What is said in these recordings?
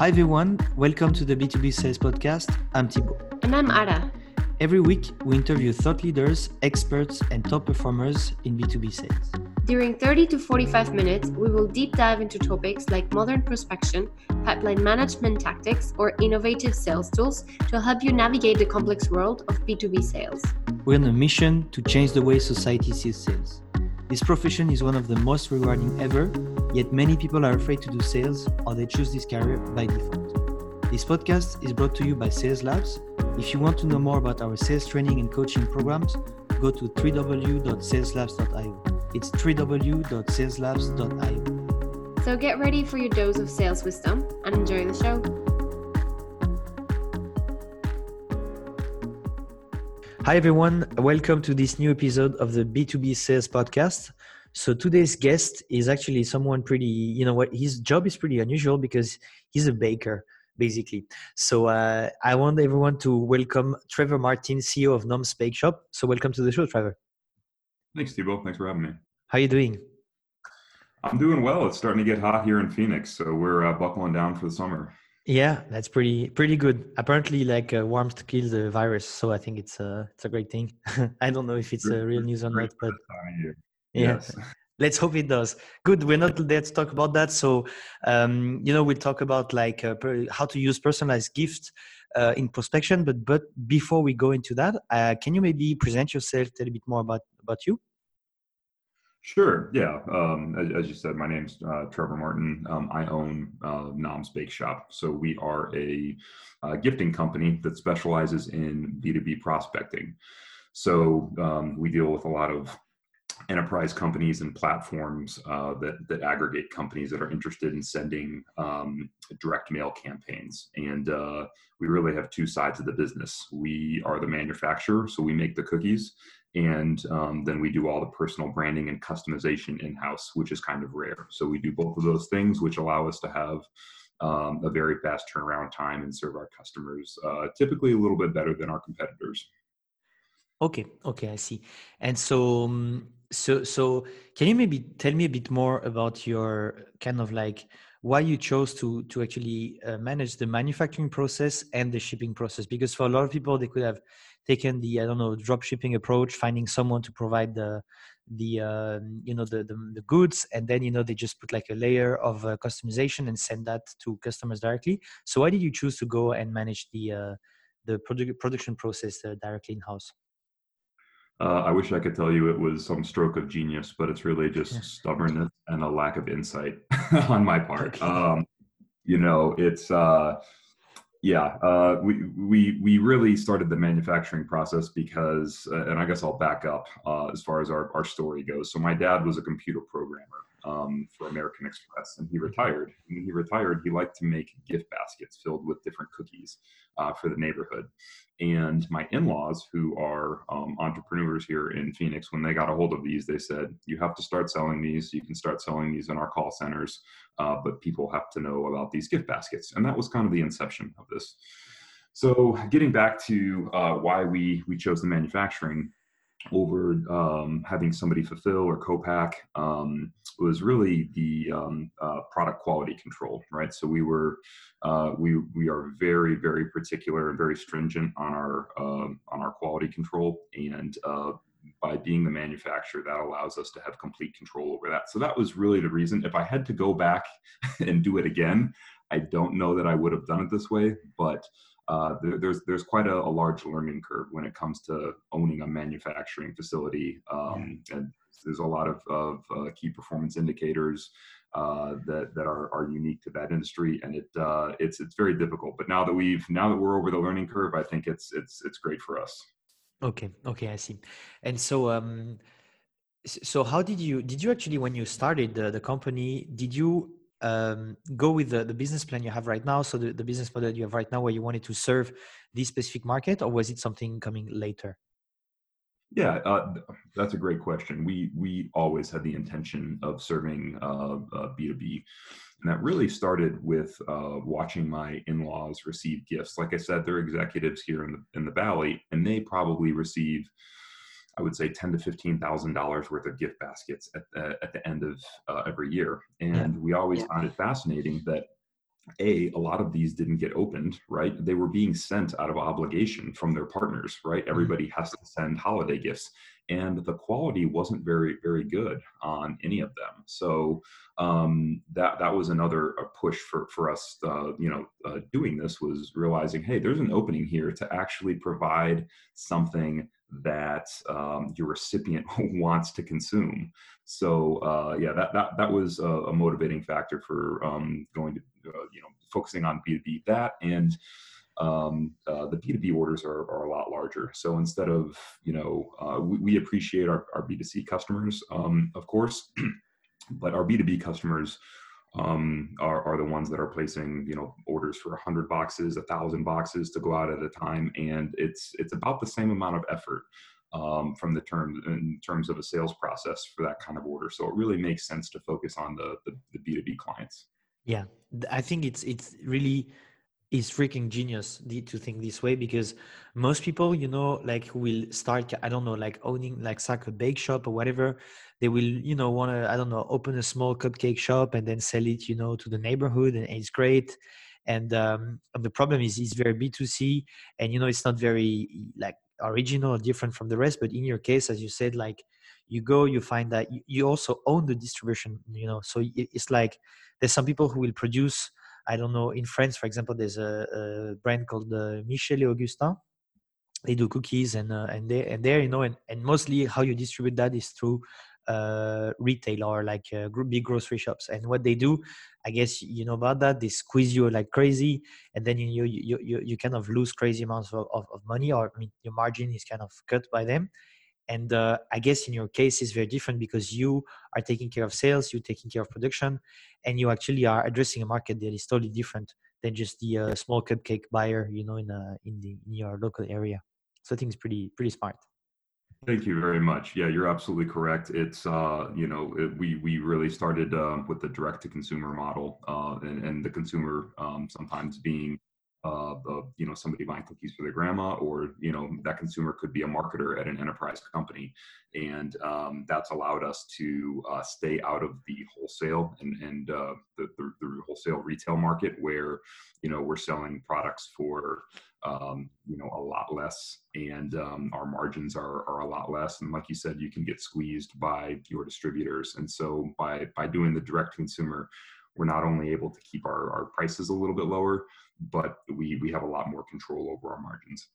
Hi everyone, welcome to the B2B Sales Podcast. I'm Thibaut. And I'm Ara. Every week, we interview thought leaders, experts, and top performers in B2B sales. During 30 to 45 minutes, we will deep dive into topics like modern prospection, pipeline management tactics, or innovative sales tools to help you navigate the complex world of B2B sales. We're on a mission to change the way society sees sales. This profession is one of the most rewarding ever, yet many people are afraid to do sales or they choose this career by default. This podcast is brought to you by Sales Labs. If you want to know more about our sales training and coaching programs, go to www.saleslabs.io. It's www.saleslabs.io. So get ready for your dose of sales wisdom and enjoy the show. Hi, everyone. Welcome to this new episode of the B2B Sales Podcast. So, today's guest is actually someone pretty, you know what, his job is pretty unusual because he's a baker, basically. So, uh, I want everyone to welcome Trevor Martin, CEO of Noms Bake Shop. So, welcome to the show, Trevor. Thanks, Thibaut. Thanks for having me. How are you doing? I'm doing well. It's starting to get hot here in Phoenix, so we're uh, buckling down for the summer. Yeah, that's pretty pretty good. Apparently, like uh, warmth kills the virus, so I think it's a it's a great thing. I don't know if it's a real news or not, but yes. let's hope it does. Good. We're not there to talk about that, so um, you know we'll talk about like uh, how to use personalized gifts uh, in prospection. But but before we go into that, uh, can you maybe present yourself, tell a bit more about about you? Sure. Yeah. Um, as, as, you said, my name's uh, Trevor Martin. Um, I own uh, Noms Bake Shop. So we are a, a, gifting company that specializes in B2B prospecting. So um, we deal with a lot of enterprise companies and platforms uh, that, that aggregate companies that are interested in sending um, direct mail campaigns. And uh, we really have two sides of the business. We are the manufacturer, so we make the cookies, and um, then we do all the personal branding and customization in house, which is kind of rare. So we do both of those things, which allow us to have um, a very fast turnaround time and serve our customers uh, typically a little bit better than our competitors. Okay, okay, I see. And so, um, so, so, can you maybe tell me a bit more about your kind of like why you chose to to actually uh, manage the manufacturing process and the shipping process? Because for a lot of people, they could have taken the I don't know drop shipping approach, finding someone to provide the the uh, you know the, the, the goods, and then you know they just put like a layer of uh, customization and send that to customers directly. So why did you choose to go and manage the uh, the produ- production process uh, directly in house? Uh, I wish I could tell you it was some stroke of genius, but it's really just stubbornness and a lack of insight on my part. Um, you know, it's uh, yeah, uh, we we we really started the manufacturing process because, uh, and I guess I'll back up uh, as far as our our story goes. So my dad was a computer programmer um, for American Express, and he mm-hmm. retired. And when he retired, he liked to make gift baskets filled with different cookies uh, for the neighborhood. And my in-laws, who are um, entrepreneurs here in Phoenix, when they got a hold of these, they said, "You have to start selling these. You can start selling these in our call centers, uh, but people have to know about these gift baskets." And that was kind of the inception of this. So, getting back to uh, why we we chose the manufacturing over um, having somebody fulfill or co-pack um, was really the um, uh, product quality control, right? So we were uh, we we are very very particular and very stringent on our uh, on our quality control, and uh, by being the manufacturer, that allows us to have complete control over that. So that was really the reason. If I had to go back and do it again, I don't know that I would have done it this way, but uh, there, there's there's quite a, a, large learning curve when it comes to owning a manufacturing facility, um, and there's a lot of, of uh, key performance indicators uh, that that are, are unique to that industry, and it uh, it's it's very difficult. But now that we've now that we're over the learning curve, I think it's it's it's great for us. Okay, okay, I see. And so, um, so how did you did you actually when you started the, the company did you um, go with the, the business plan you have right now. So the, the business model you have right now where you wanted to serve this specific market or was it something coming later? Yeah uh, that's a great question. We we always had the intention of serving uh, uh, b2b and that really started with uh, watching my in-laws receive gifts. Like i said they're executives here in the, in the valley and they probably receive I would say ten to fifteen thousand dollars worth of gift baskets at the, at the end of uh, every year, and yeah. we always yeah. found it fascinating that a a lot of these didn't get opened right they were being sent out of obligation from their partners right mm-hmm. everybody has to send holiday gifts and the quality wasn't very very good on any of them so um, that that was another push for for us uh, you know uh, doing this was realizing hey there's an opening here to actually provide something that um, your recipient wants to consume so uh, yeah that, that that was a, motivating factor for um, going to uh, you know focusing on b2b that and um, uh, the B2B orders are, are a lot larger. So instead of, you know, uh, we, we, appreciate our, our B2C customers, um, of course, but our B2B customers um, are, are the ones that are placing, you know, orders for 100 boxes, a 1,000 boxes to go out at a time. And it's, it's about the same amount of effort um, from the term in terms of a sales process for that kind of order. So it really makes sense to focus on the, the, the B2B clients. Yeah, I think it's it's really is freaking genius to think this way because most people you know like will start i don't know like owning like like a bake shop or whatever. They will you know want to i don't know open a small cupcake shop and then sell it you know to the neighborhood and it's great. And um, the problem is it's very b2c and you know it's not very like original or different from the rest. But in your case as you said like you go you find that you also own the distribution you know. So it's like there's some people who will produce I don't know. In France, for example, there's a, a brand called uh, Michel et Augustin. They do cookies and uh, and they and there you know and, and mostly how you distribute that is through uh, retail or like uh, big grocery shops. And what they do, I guess you know about that. They squeeze you like crazy, and then you you you you kind of lose crazy amounts of, of, of money, or I mean your margin is kind of cut by them. And uh, I guess in your case, it's very different because you are taking care of sales, you're taking care of production, and you actually are addressing a market that is totally different than just the uh, small cupcake buyer, you know, in uh, in the in your local area. So I think it's pretty pretty smart. Thank you very much. Yeah, you're absolutely correct. It's uh, you know, it, we we really started uh, with the direct to consumer model, uh, and, and the consumer um, sometimes being uh, the you know somebody buying cookies for their grandma, or you know that consumer could be a marketer at an enterprise company, and um, that's allowed us to uh, stay out of the wholesale and and uh, the, the, the wholesale retail market where you know we're selling products for um, you know a lot less, and um, our margins are are a lot less, and like you said, you can get squeezed by your distributors, and so by by doing the direct consumer we're not only able to keep our, our prices a little bit lower, but we we have a lot more control over our margins.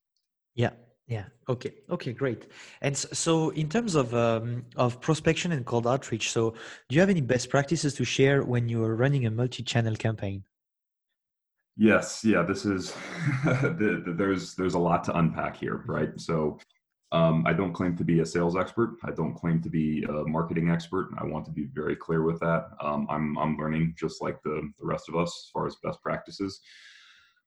Yeah, yeah. Okay. Okay. Great. And so, in terms of um, of prospection and cold outreach, so do you have any best practices to share when you are running a multi-channel campaign? Yes. Yeah. This is the, the, there's there's a lot to unpack here, right? So. Um, I don't claim to be a sales expert. I don't claim to be a marketing expert. I want to be very clear with that. Um, I'm, I'm learning just like the, the rest of us as far as best practices.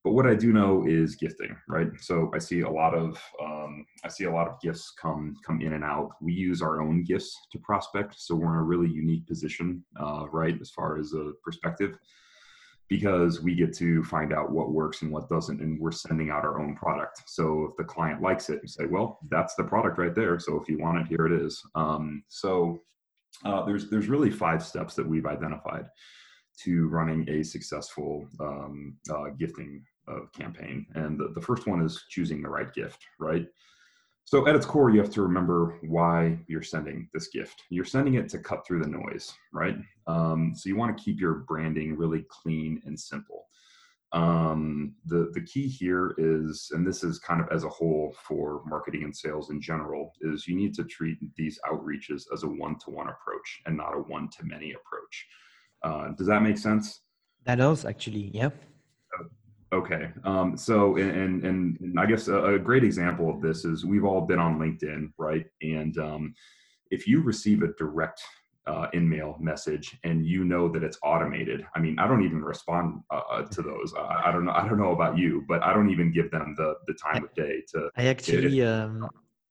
But what I do know is gifting, right? So I see a lot of um, I see a lot of gifts come come in and out. We use our own gifts to prospect, so we're in a really unique position, uh, right, as far as a perspective, because we get to find out what works and what doesn't, and we're sending out our own product. So if the client likes it, you say, well, that's the product right there. So if you want it, here it is. Um, so uh, there's there's really five steps that we've identified to running a successful um, uh, gifting uh, campaign. And the, the first one is choosing the right gift, right? So at its core, you have to remember why you're sending this gift. You're sending it to cut through the noise, right? Um, so you want to keep your branding really clean and simple. Um, the the key here is, and this is kind of as a whole for marketing and sales in general, is you need to treat these outreaches as a one-to-one approach and not a one-to-many approach. Uh, does that make sense? That does actually, yeah. Okay. Um, so, and, and, and I guess a, a, great example of this is we've all been on LinkedIn, right? And um, if you receive a direct uh, in-mail message and you know that it's automated, I mean, I don't even respond uh, uh to those. I, I, don't know. I don't know about you, but I don't even give them the the time of day to. I actually, um,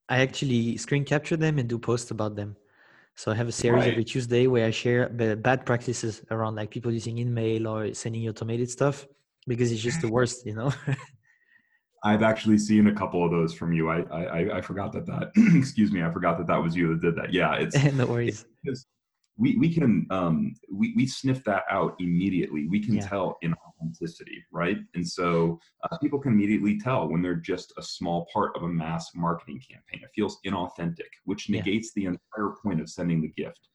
I actually screen capture them and do posts about them. So I have a series right. every Tuesday where I share the bad practices around like people using email or sending automated stuff because it's just the worst, you know. I've actually seen a couple of those from you. I I, I forgot that that excuse me, I forgot that that was you that did that. Yeah, it's no worries. It's, we, we can um, we, we sniff that out immediately we can yeah. tell in authenticity right and so uh, people can immediately tell when they're just a small part of a mass marketing campaign it feels inauthentic which negates yeah. the entire point of sending the gift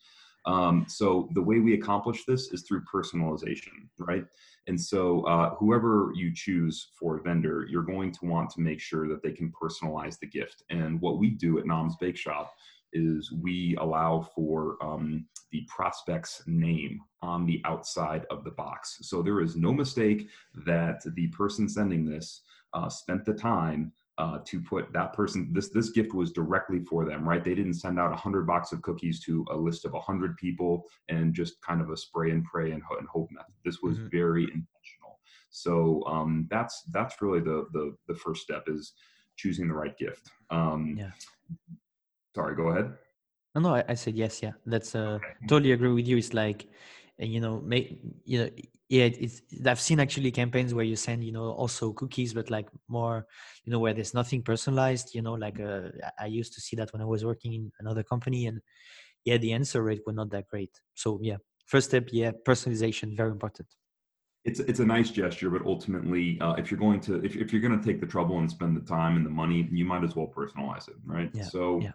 um, so the way we accomplish this is through personalization right and so uh, whoever you choose for a vendor you're going to want to make sure that they can personalize the gift and what we do at Noms Bake Shop is we allow for um, the prospect's name on the outside of the box. So there is no mistake that the person sending this uh, spent the time uh, to put that person this this gift was directly for them right they didn't send out a 100 box of cookies to a list of a 100 people and just kind of a spray and pray and, and hope method this was mm-hmm. very intentional so um, that's that's really the, the the first step is choosing the right gift um, yeah Sorry, go ahead. No, no, I, I said yes. Yeah, that's uh, okay. totally agree with you. It's like, you know, make you know, yeah, it's. I've seen actually campaigns where you send, you know, also cookies, but like more, you know, where there's nothing personalized. You know, like uh, I used to see that when I was working in another company, and yeah, the answer rate were not that great. So yeah, first step, yeah, personalization, very important it's it's a nice gesture, but ultimately, uh, if you're going to if, if you're going to take the trouble and spend the time and the money, you might as well personalize it, right? Yeah, so yeah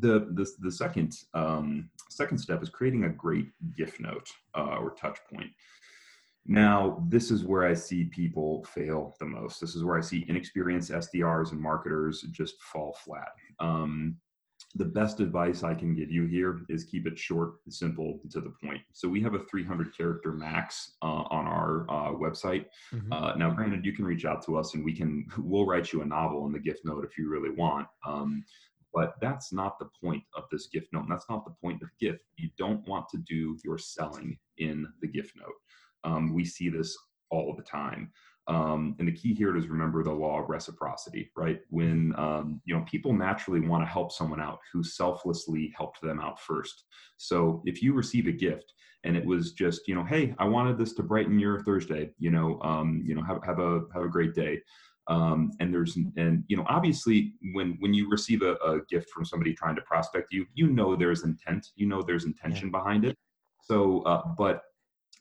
the the, the second um, second step is creating a great gift note uh, or touch point. Now, this is where I see people fail the most. This is where I see inexperienced SDRs and marketers just fall flat. Um, the best advice I can give you here is keep it short, simple, to the point. So we have a 300 character max uh, on our uh, website. Mm-hmm. Uh, now, granted, you can reach out to us and we can we'll write you a novel in the gift note if you really want. Um, but that's not the point of this gift note. And that's not the point of gift. You don't want to do your selling in the gift note. Um, we see this all the time. Um, and the key here is remember the law of reciprocity, right? When um, you know people naturally want to help someone out who selflessly helped them out first. So if you receive a gift and it was just you know, hey, I wanted this to brighten your Thursday, you know, um, you know, have have a have a great day um, and there's and you know obviously when when you receive a, a, gift from somebody trying to prospect you you know there's intent you know there's intention yeah. behind it. So uh, but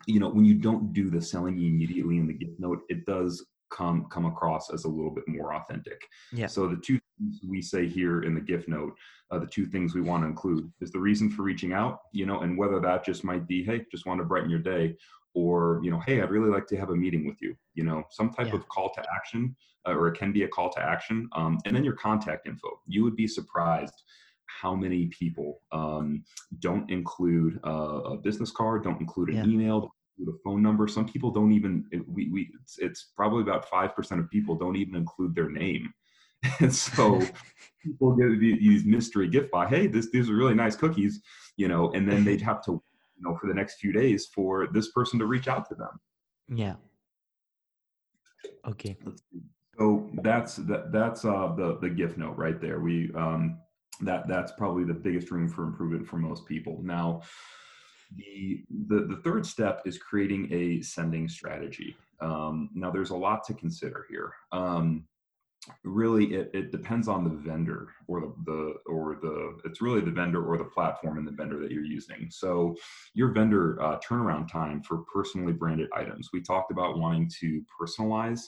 you know when you don't do the selling immediately in the gift note it does come come across as a little bit more authentic. Yeah. So the two things we say here in the gift note uh, the two things we want to include is the reason for reaching out you know and whether that just might be hey just want to brighten your day or you know hey i'd really like to have a meeting with you you know some type yeah. of call to action uh, or it can be a call to action um, and then your contact info you would be surprised how many people um, don't include uh, a business card don't include an yeah. email include a phone number some people don't even we, we it's, it's probably about 5% of people don't even include their name and so people get these mystery gift by hey this these are really nice cookies you know and then they'd have to you know for the next few days for this person to reach out to them. Yeah. Okay. So that's that that's uh the the gift note right there. We um that that's probably the biggest room for improvement for most people. Now the, the the third step is creating a sending strategy. Um, now there's a lot to consider here. Um, really it, it depends on the vendor or the, the or the it's really the vendor or the platform and the vendor that you're using. So your vendor uh, turnaround time for personally branded items we talked about wanting to personalize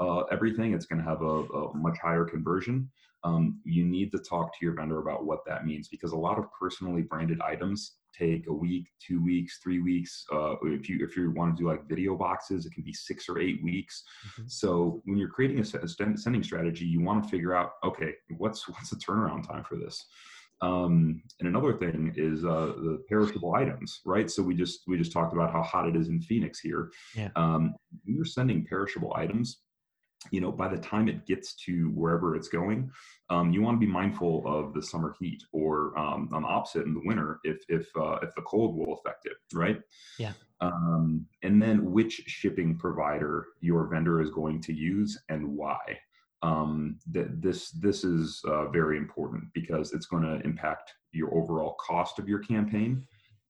uh, everything. It's going to have a, a, much higher conversion. Um, you need to talk to your vendor about what that means because a lot of personally branded items take a week, two weeks, three weeks. Uh, if you if you want to do like video boxes, it can be six or eight weeks. Mm-hmm. So when you're creating a, sending strategy, you want to figure out okay, what's what's the turnaround time for this. Um, and another thing is uh, the perishable items, right? So we just we just talked about how hot it is in Phoenix here. Yeah. Um, you're sending perishable items you know, by the time it gets to wherever it's going, um, you want to be mindful of the summer heat, or um, on the opposite in the winter, if if uh, if the cold will affect it, right? Yeah. Um, and then which shipping provider your vendor is going to use and why. Um, that this this is uh, very important because it's going to impact your overall cost of your campaign.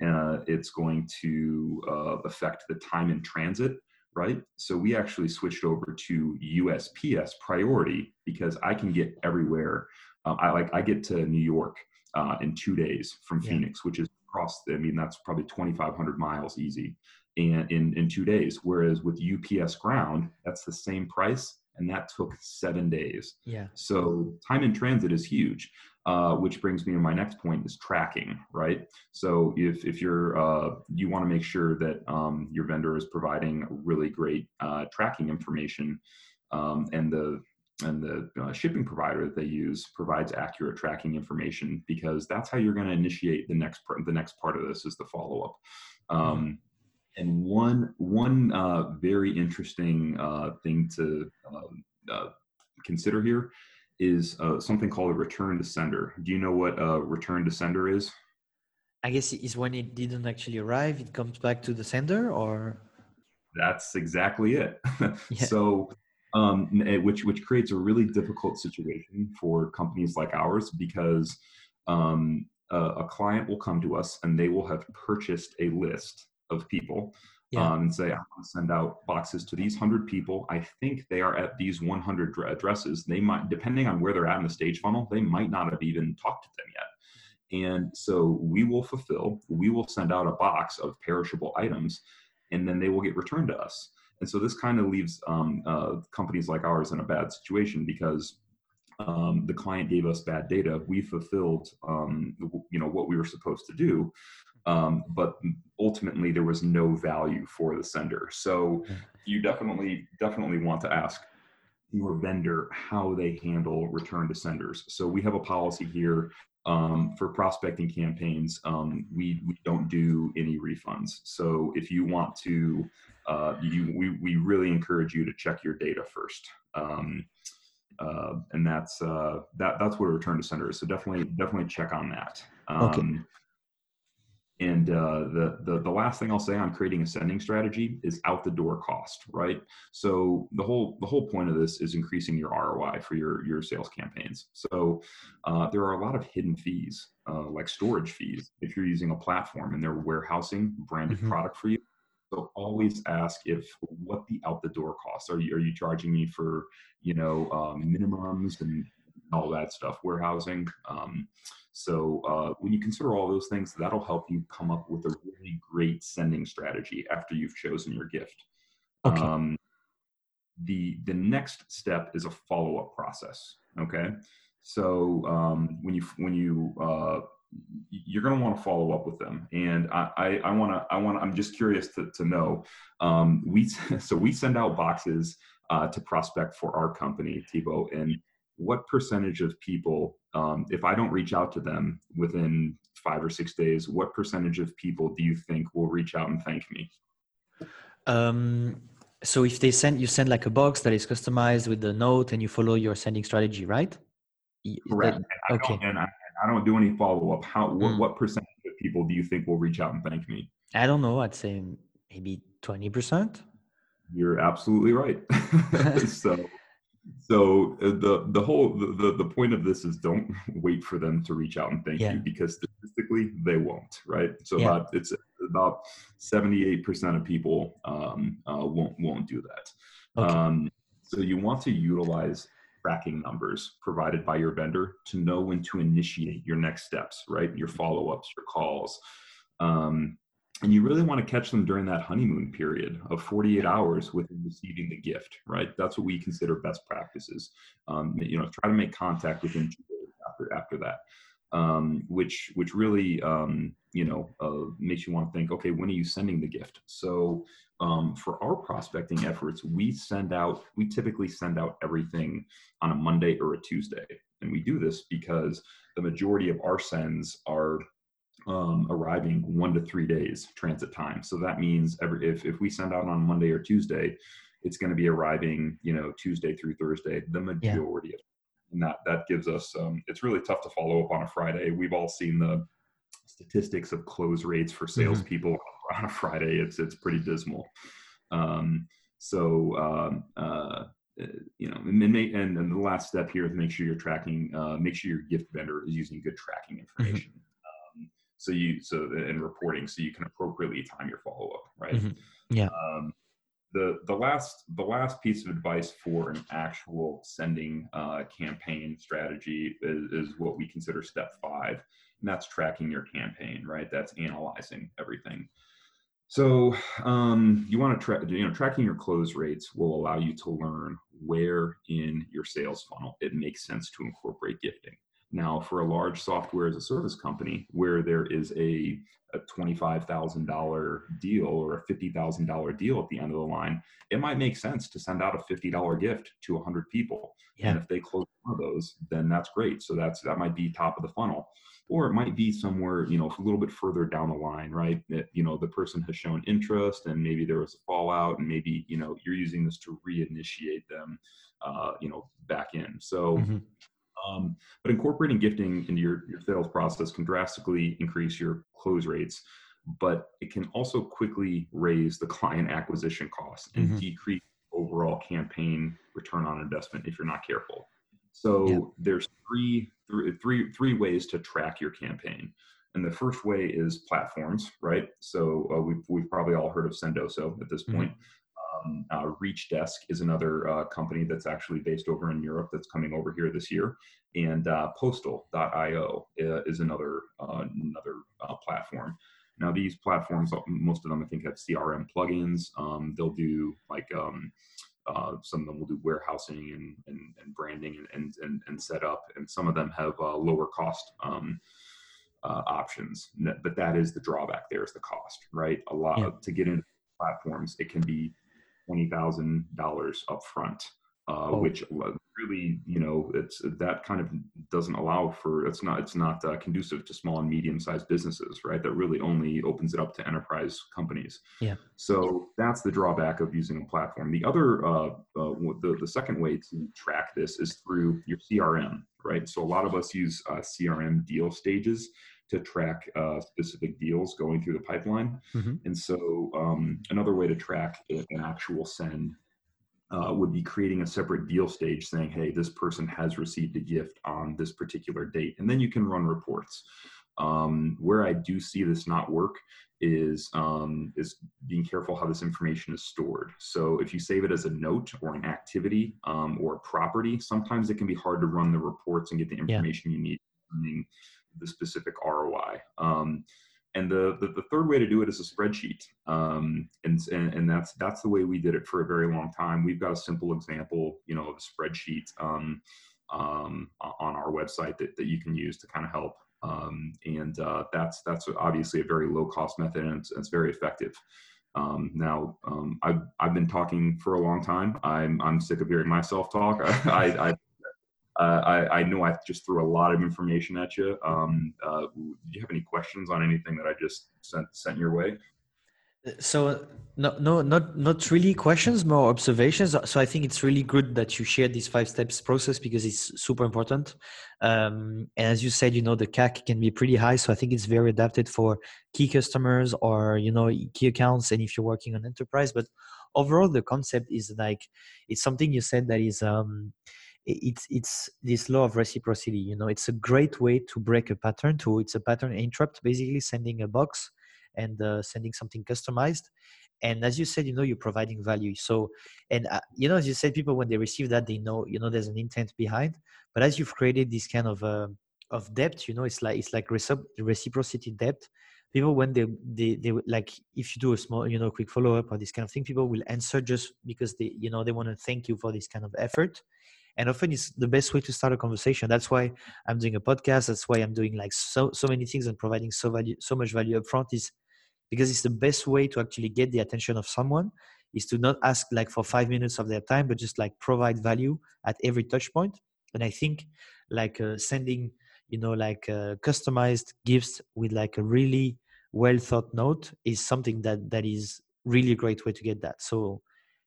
Uh, it's going to uh, affect the time in transit right? So we actually switched over to USPS priority because I can get everywhere. Um, I like I get to New York uh, in two days from yeah. Phoenix, which is across. I mean, that's probably 2,500 miles easy, and in in two days. Whereas with UPS Ground, that's the same price, and that took seven days. Yeah. So time in transit is huge. Uh, which brings me to my next point is tracking, right? So if if you're uh, you want to make sure that um, your vendor is providing really great uh, tracking information, um, and the and the uh, shipping provider that they use provides accurate tracking information because that's how you're going to initiate the next part. The next part of this is the follow up. Um, and one one uh, very interesting uh, thing to um, uh, consider here is uh, something called a return to sender. Do you know what a return to sender is? I guess it's when it didn't actually arrive, it comes back to the sender, or that's exactly it. yeah. So um, eh, which which creates a really difficult situation for companies like ours because um, a, a, client will come to us and they will have purchased a list of people yeah. um, and say, "I want to send out boxes to these hundred people. I think they are at these 100 addresses. They might, depending on where they're at in the stage funnel, they might not have even talked to them yet." And so we will fulfill. We will send out a box of perishable items, and then they will get returned to us. And so this kind of leaves um, uh, companies like ours in a bad situation because um, the client gave us bad data. We fulfilled, um, you know, what we were supposed to do, um, but ultimately there was no value for the sender. So you definitely, definitely want to ask your vendor how they handle return to senders. So we have a policy here um, for prospecting campaigns. Um, we we don't do any refunds. So if you want to uh, you we, we really encourage you to check your data first. Um, uh, and that's uh, that that's what a return to sender is. So definitely definitely check on that. Um, okay. And uh, the, the the last thing I'll say on creating a sending strategy is out the door cost, right? So the whole the whole point of this is increasing your ROI for your your sales campaigns. So uh, there are a lot of hidden fees, uh, like storage fees, if you're using a platform and they're warehousing branded mm-hmm. product for you. So always ask if what the out the door costs. Are you are you charging me for you know um, minimums and all that stuff, warehousing? Um, so uh, when you consider all those things, that'll help you come up with a really great sending strategy after you've chosen your gift. Okay. Um, the the next step is a follow up process. Okay, so um, when you when you uh, you're going to want to follow up with them and i i want to i want i'm just curious to, to know um, we so we send out boxes uh, to prospect for our company Thibaut and what percentage of people um, if i don't reach out to them within five or six days what percentage of people do you think will reach out and thank me um, so if they send you send like a box that is customized with the note and you follow your sending strategy right Correct. That, okay. and I, I don't do any follow up. How what, mm. what percentage of people do you think will reach out and thank me? I don't know. I'd say maybe twenty percent. You're absolutely right. so so uh, the the whole the, the point of this is don't wait for them to reach out and thank yeah. you because statistically they won't right so yeah. about it's about 78% of people um, uh, won't won't do that okay. um, so you want to utilize tracking numbers provided by your vendor to know when to initiate your next steps, right? Your follow ups, your calls. Um, and you really want to catch them during that honeymoon period of 48 hours within receiving the gift, right? That's what we consider best practices. Um, you know, try to make contact within two days after after that, um, which which really um, you know uh, makes you want to think, okay, when are you sending the gift? So um, for our prospecting efforts, we send out, we typically send out everything on a Monday or a Tuesday. And we do this because the majority of our sends are um, arriving one to three days transit time. So that means every, if, if we send out on Monday or Tuesday, it's going to be arriving, you know, Tuesday through Thursday, the majority yeah. of and that that gives us um, it's really tough to follow up on a friday we've all seen the statistics of close rates for mm-hmm. salespeople mm-hmm. on a Friday. It's it's pretty dismal. Um, so um, uh, you know, and, and, and the last step here is make sure you're tracking, uh, make sure your gift vendor is using good tracking mm-hmm. information. Mm-hmm. So you so in reporting so you can appropriately time your follow up, right? Mm-hmm. Yeah. Um, the the last the last piece of advice for an actual sending uh, campaign strategy is, is what we consider step five, and that's tracking your campaign. Right, that's analyzing everything. So um, you want to track, you know, tracking your close rates will allow you to learn where in your sales funnel it makes sense to incorporate gifting. Now, for a large software as a service company where there is a, a $25,000 deal or a $50,000 deal at the end of the line, it might make sense to send out a $50 gift to 100 people. Yeah. And if they close one of those, then that's great. So that's that might be top of the funnel. Or it might be somewhere, you know, a little bit further down the line, right? That, you know, the person has shown interest and maybe there was a fallout and maybe, you know, you're using this to reinitiate them, uh, you know, back in. So, mm-hmm um, but incorporating gifting into your, your sales process can drastically increase your close rates, but it can also quickly raise the client acquisition costs and mm-hmm. decrease overall campaign return on investment if you're not careful. So yeah. there's three, three, three, three ways to track your campaign. And the first way is platforms, right? So uh, we've, we've probably all heard of Sendoso at this mm-hmm. point. Um, uh, Reachdesk is another uh, company that's actually based over in Europe that's coming over here this year, and uh, Postal.io uh, is another uh, another uh, platform. Now these platforms, most of them I think have CRM plugins. Um, they'll do like um, some of them will do warehousing and, and, and branding and, and, and setup, and some of them have lower cost. Um, uh, options. But that is the drawback. There is the cost, right? A lot yeah. to get into platforms. It can be twenty thousand dollars up front, uh, oh. which really, you know, it's that kind of doesn't allow for it's not it's not uh, conducive to small and medium sized businesses, right? That really only opens it up to enterprise companies. Yeah. So that's the drawback of using a platform. The other, uh, uh, the the second way to track this is through your CRM, right? So a lot of us use uh, CRM deal stages to track uh, specific deals going through the pipeline. Mm-hmm. And so, um, another way to track an actual send uh, would be creating a separate deal stage saying, hey, this person has received a gift on this particular date. And then you can run reports. Um, where I do see this not work is um, is being careful how this information is stored. So if you save it as a note or an activity um, or a property, sometimes it can be hard to run the reports and get the information yeah. you need the specific ROI. Um, and the, the, the third way to do it is a spreadsheet, um, and, and and that's that's the way we did it for a very long time. We've got a simple example, you know, of a spreadsheet um, um, on our website that, that you can use to kind of help. Um, and uh, that's that's obviously a very low cost method, and it's, it's very effective. Um, now, um, I've, I've been talking for a long time. I'm, I'm sick of hearing myself talk. I, I, uh, I, I, know I just threw a lot of information at you. Um, uh, do you have any questions on anything that I just sent sent your way? So no, no, not not really questions, more observations. So I think it's really good that you shared this five steps process because it's super important. Um, and as you said, you know the CAC can be pretty high, so I think it's very adapted for key customers or you know key accounts, and if you're working on enterprise. But overall, the concept is like it's something you said that is. Um, it's it's this law of reciprocity you know? It's a great way to break a pattern to it's a pattern interrupt basically sending a box and uh, sending something customized. And as you said you know you're providing value. So and uh, you know as you said people when they receive that they know you know there's an intent behind. But as you've created this kind of uh, of depth you know it's like it's like reciprocity depth people when they they they like if you do a small you know quick follow up or this kind of thing people will answer just because they you know they want to thank you for this kind of effort and often it's the best way to start a conversation. That's why i'm doing a podcast. That's why i'm doing like so so many things and providing so value so much value up front is because it's the best way to actually get the attention of someone is to not ask like for five minutes of their time but just like provide value at every touch point. And i think like uh, sending you know like uh, customized gifts with like a really well thought note is something that that is really a great way to get that. So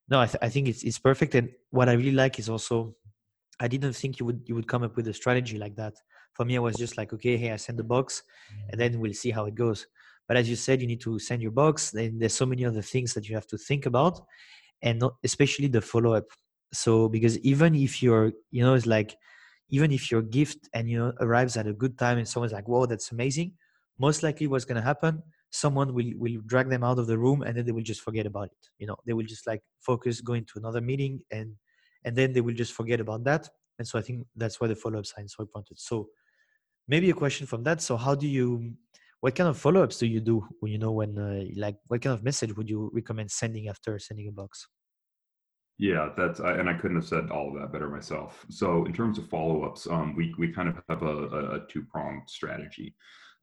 no I, th- I think it's, it's perfect. And what i really like is also I didn't think you would you would come up with a strategy like that. For me, I was just like, okay, hey, I send the box, and then we'll see how it goes. But as you said, you need to send your box. Then there's so many other things that you have to think about, and not, especially the follow up. So because even if you're, you know, it's like, even if your gift and you know arrives at a good time and someone's like, whoa, that's amazing. Most likely, what's gonna happen? someone will will drag them out of the room and then they will just forget about it you know they will just like focus go into another meeting and and then they will just forget about that and so i think that's why the follow-up is so important so maybe a question from that so how do you what kind of follow-ups do you do when you know when uh, like what kind of message would you recommend sending after sending a box yeah, that's and I couldn't have said all of that better myself. So in terms of follow-ups, um, we we kind of have a, a two-pronged strategy.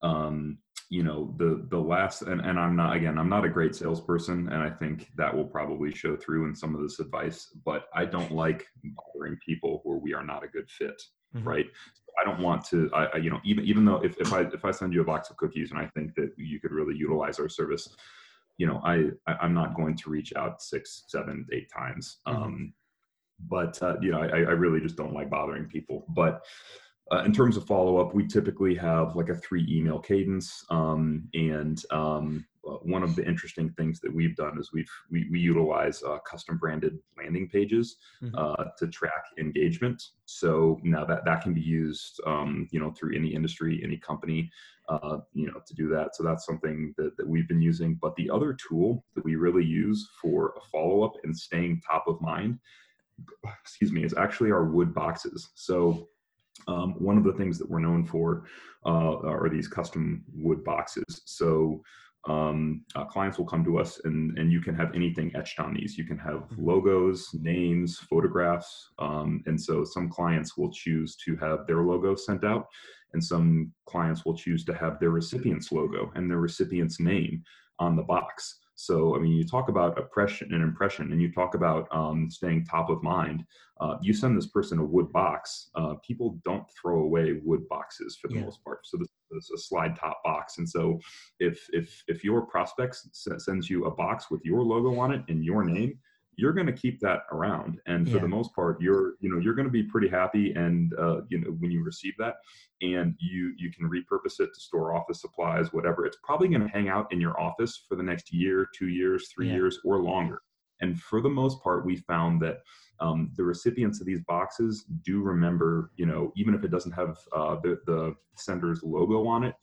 Um, you know, the the last and, and I'm not again, I'm not a great salesperson, and I think that will probably show through in some of this advice, but I don't like bothering people where we are not a good fit. Mm-hmm. Right. I don't want to, I, you know, even even though if, if I if I send you a box of cookies and I think that you could really utilize our service, you know, I, I am not going to reach out six, seven, eight times. Mm-hmm. Um, but uh, you know, I, I really just don't like bothering people. But uh, in terms of follow up, we typically have like a three email cadence, um, and um, uh, one of the interesting things that we've done is we've we, we utilize uh, custom branded landing pages mm-hmm. uh, to track engagement. So now that that can be used, um, you know, through any industry, any company, uh, you know, to do that. So that's something that, that we've been using. But the other tool that we really use for a follow up and staying top of mind, excuse me, is actually our wood boxes. So um, one of the things that we're known for uh, are these custom wood boxes. So um, uh, clients will come to us and, and you can have anything etched on these. You can have mm-hmm. logos, names, photographs. Um, and so some clients will choose to have their logo sent out, and some clients will choose to have their recipient's logo and their recipient's name on the box. So, I mean, you talk about oppression and impression, and you talk about um, staying top of mind. Uh, you send this person a wood box. Uh, people don't throw away wood boxes for the yeah. most part. So this is a slide top box, and so if if if your prospects sends you a box with your logo on it and your name, you're going to keep that around and for yeah. the most part you're you know you're going to be pretty happy and uh, you know when you receive that and you you can repurpose it to store office supplies whatever it's probably going to hang out in your office for the next year two years three yeah. years or longer and for the most part we found that um, the recipients of these boxes do remember you know even if it doesn't have uh, the, the sender's logo on it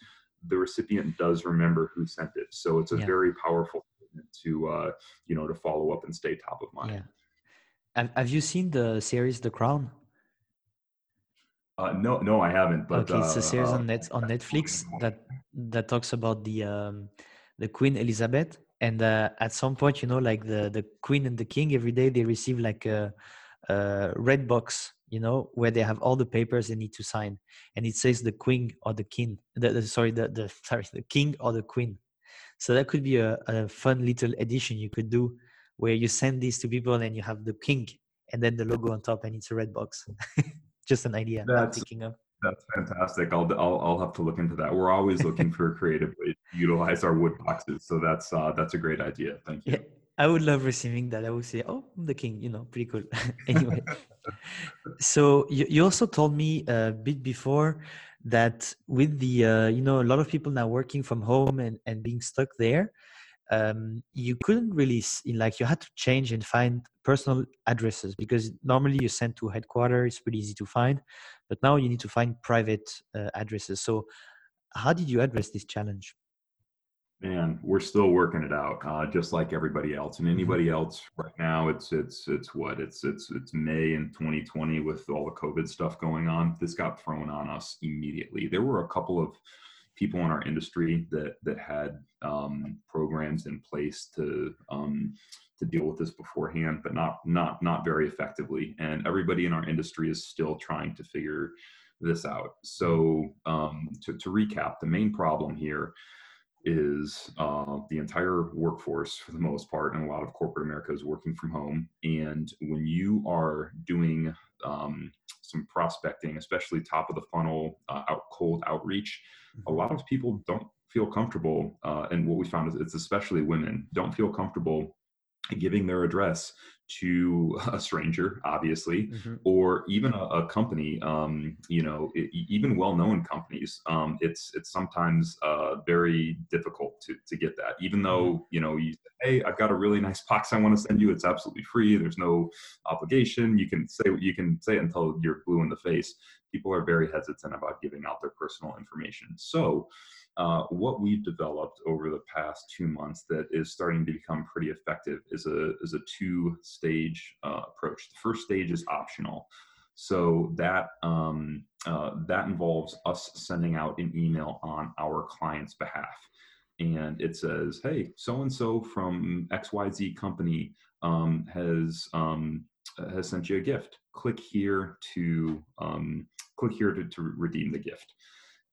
the recipient does remember who sent it so it's a yeah. very powerful to uh, you know to follow up and stay top of mind. Yeah. Have have you seen the series The Crown? Uh, no, no, I haven't. But okay, it's a series uh, on net on Netflix that that talks about the um, the Queen Elizabeth, and uh, at some point, you know, like the the Queen and the King, every day they receive like a, a red box, you know, where they have all the papers they need to sign, and it says the Queen or the King. The, the sorry, the the sorry, the King or the Queen. So that could be a, a fun little addition you could do where you send these to people and you have the king and then the logo on top and it's a red box. Just an idea that's, I'm of. That's fantastic. I'll, I'll, I'll have to look into that. We're always looking for creative ways to utilize our wood boxes. So that's, uh, that's a great idea. Thank you. Yeah. I would love receiving that. I would say, "Oh, I'm the king," you know, pretty cool. anyway, so you, you also told me a bit before that with the uh, you know a lot of people now working from home and, and being stuck there um, you couldn't really in like you had to change and find personal addresses because normally you send to headquarters it's pretty easy to find but now you need to find private uh, addresses. So how did you address this challenge Man, we're still working it out, uh, just like everybody else. And mm-hmm. anybody else right now, it's it's it's what it's it's it's May in 2020 with all the COVID stuff going on. This got thrown on us immediately. There were a couple of people in our industry that that had um, programs in place to um, to deal with this beforehand, but not not not very effectively. And everybody in our industry is still trying to figure this out. So um, to, to recap, the main problem here is uh, the entire workforce for the most part, and a lot of corporate America is working from home. And when you are doing um, some prospecting, especially top of the funnel, uh, out cold outreach, a mm-hmm. lot of people don't feel comfortable. Uh, and what we found is it's especially women don't feel comfortable giving their address to a stranger, obviously, mm-hmm. or even a, a company. Um, you know, it, even well-known companies. Um, it's it's sometimes uh, very difficult to to get that. Even though mm-hmm. you know, you hey, I've got a really nice box I want to send you. It's absolutely free. There's no obligation. You can say what you can say until you're blue in the face. People are very hesitant about giving out their personal information. So uh, what we've developed over the past two months that is starting to become pretty effective is a is a two stage uh, approach. The first stage is optional, so that um, uh, that involves us sending out an email on our client's behalf, and it says, "Hey, so and so from X Y Z company um, has." Um, has sent you a gift. Click here to um, click here to, to redeem the gift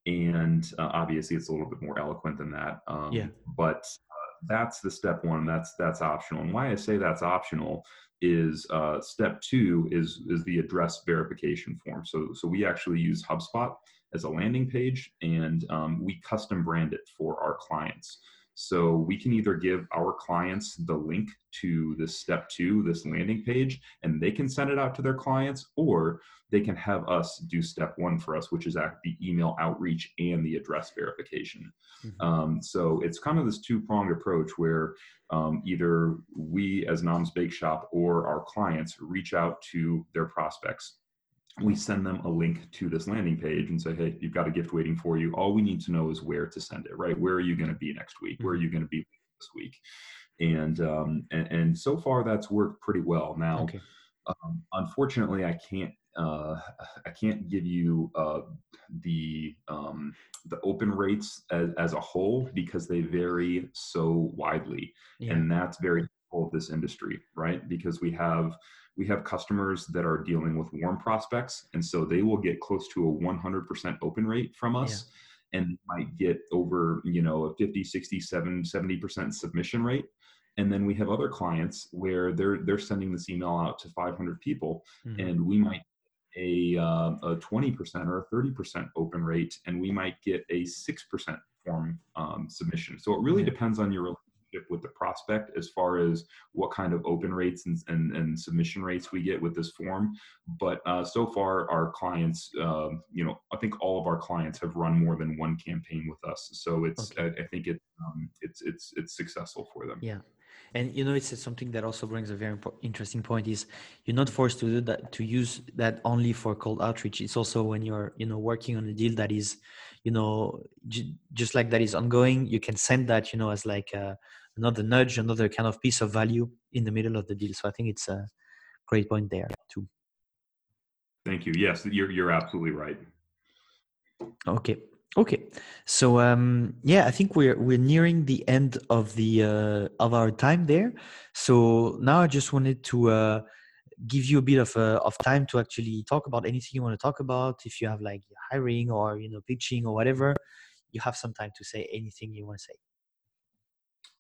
and uh, obviously it's a little bit more eloquent than that um, yeah. but uh, that's the step one that's that's optional and why i say that's optional is uh, step two is is the address verification form so so we actually use hubspot as a landing page and um, we custom brand it for our clients so we can either give our clients the link to this step two, this landing page, and they can send it out to their clients, or they can have us do step one for us, which is the email outreach and the address verification. Mm-hmm. Um, so it's kind of this two pronged approach where um, either we as Noms Bake Shop or our clients reach out to their prospects we send them a link to this landing page and say, hey, you've got a gift waiting for you. All we need to know is where to send it, right? Where are you going to be next week? Where are mm-hmm. you going to be this week? And, um, and, and so far that's worked pretty well. Now, okay. um, unfortunately, I can't uh, I can't give you uh, the um, the open rates as, as a whole because they vary so widely, yeah. and that's very helpful of this industry, right? Because we have we have customers that are dealing with warm prospects, and so they will get close to a 100% open rate from us. Yeah. And might get over, you know, a 50, 60, 70% submission rate. And then we have other clients where they're they're sending this email out to 500 people, mm-hmm. and we might a, uh, a 20% or a 30% open rate, and we might get a 6% form um, submission. So it really depends on your with the prospect as far as what kind of open rates and, and, and submission rates we get with this form. But uh, so far, our clients, uh, you know, I think all of our clients have run more than one campaign with us. So it's, okay. I, I, think it, um, it's, it's, it's successful for them. Yeah. And you know, it's something that also brings a very interesting point. Is you're not forced to do that to use that only for cold outreach. It's also when you're you know working on a deal that is, you know, j- just like that is ongoing. You can send that you know as like a, another nudge, another kind of piece of value in the middle of the deal. So I think it's a great point there too. Thank you. Yes, you're you're absolutely right. Okay. Okay. So um yeah, I think we're we're nearing the end of the uh of our time there. So now I just wanted to uh give you a bit of uh, of time to actually talk about anything you want to talk about if you have like hiring or you know pitching or whatever you have some time to say anything you want to say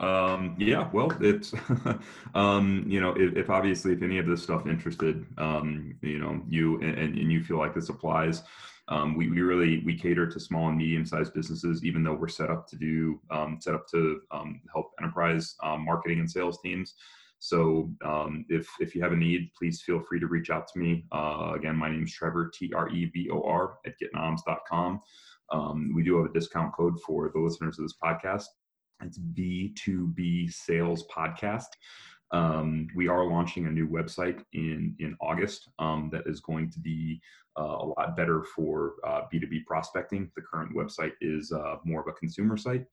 um, yeah, well, it's, um, you know, if, if, obviously if any of this stuff interested, um, you know, you and, and you feel like this applies, um, we, we really, we cater to small and medium sized businesses, even though we're set up to do, um, set up to um, help enterprise um, marketing and sales teams. So um, if, if you have a need, please feel free to reach out to me. Uh, again, my name is Trevor, T-R-E-V-O-R at getnoms.com. Um, we do have a discount code for the listeners of this podcast. It's B2B Sales Podcast. Um, we are launching a new website in in August um, that is going to be uh, a lot better for uh, B2B prospecting. The current website is uh, more of a consumer site.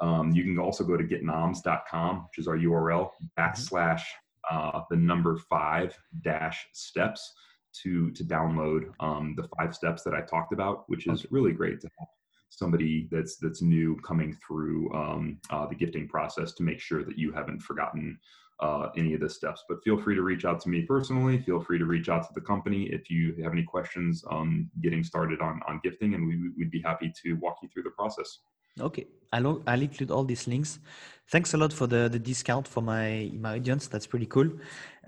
Um, you can also go to getnoms.com, which is our URL, backslash uh, the number five dash steps to to download um, the five steps that I talked about, which is really great to help somebody that's that's new coming through um, uh, the gifting process to make sure that you haven't forgotten uh, any of the steps. But feel free to reach out to me personally. Feel free to reach out to the company if you have any questions on getting started on on gifting, and we, would be happy to walk you through the process. Okay, I'll, I'll include all these links. Thanks a lot for the, the discount for my my audience. That's pretty cool.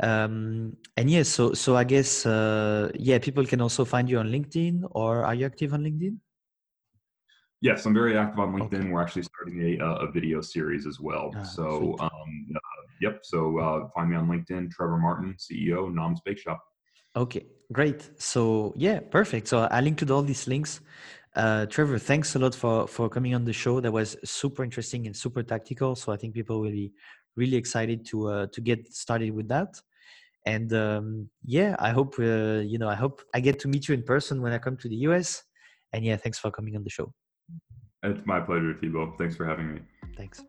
Um, and yeah, so so I guess uh, yeah, people can also find you on LinkedIn, or are you active on LinkedIn? Yes, I'm very active on LinkedIn. Okay. We're actually starting a, a video series as well. Ah, so, um, uh, yep. So uh, find me on LinkedIn, Trevor Martin, CEO, Noms Bake Shop. Okay, great. So yeah, perfect. So I linked to all these links. Uh, Trevor, thanks a lot for for coming on the show. That was super interesting and super tactical. So I think people will be really excited to uh, to get started with that. And um, yeah, I hope uh, you know. I hope I get to meet you in person when I come to the US. And yeah, thanks for coming on the show. It's my pleasure, Thibaut. Thanks for having me. Thanks.